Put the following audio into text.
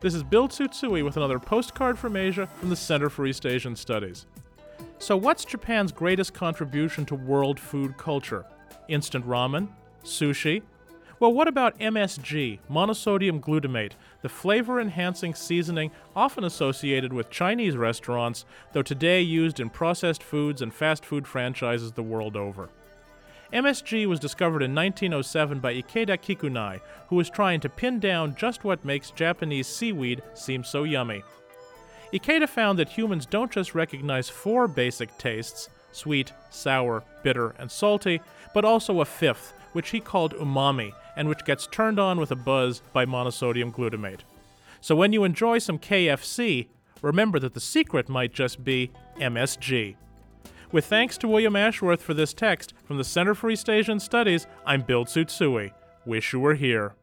This is Bill Tsutsui with another postcard from Asia from the Center for East Asian Studies. So, what's Japan's greatest contribution to world food culture? Instant ramen? Sushi? Well, what about MSG, monosodium glutamate, the flavor enhancing seasoning often associated with Chinese restaurants, though today used in processed foods and fast food franchises the world over? MSG was discovered in 1907 by Ikeda Kikunae, who was trying to pin down just what makes Japanese seaweed seem so yummy. Ikeda found that humans don't just recognize four basic tastes sweet, sour, bitter, and salty, but also a fifth, which he called umami, and which gets turned on with a buzz by monosodium glutamate. So when you enjoy some KFC, remember that the secret might just be MSG. With thanks to William Ashworth for this text from the Center for East Asian Studies, I'm Bill Tsutsui. Wish you were here.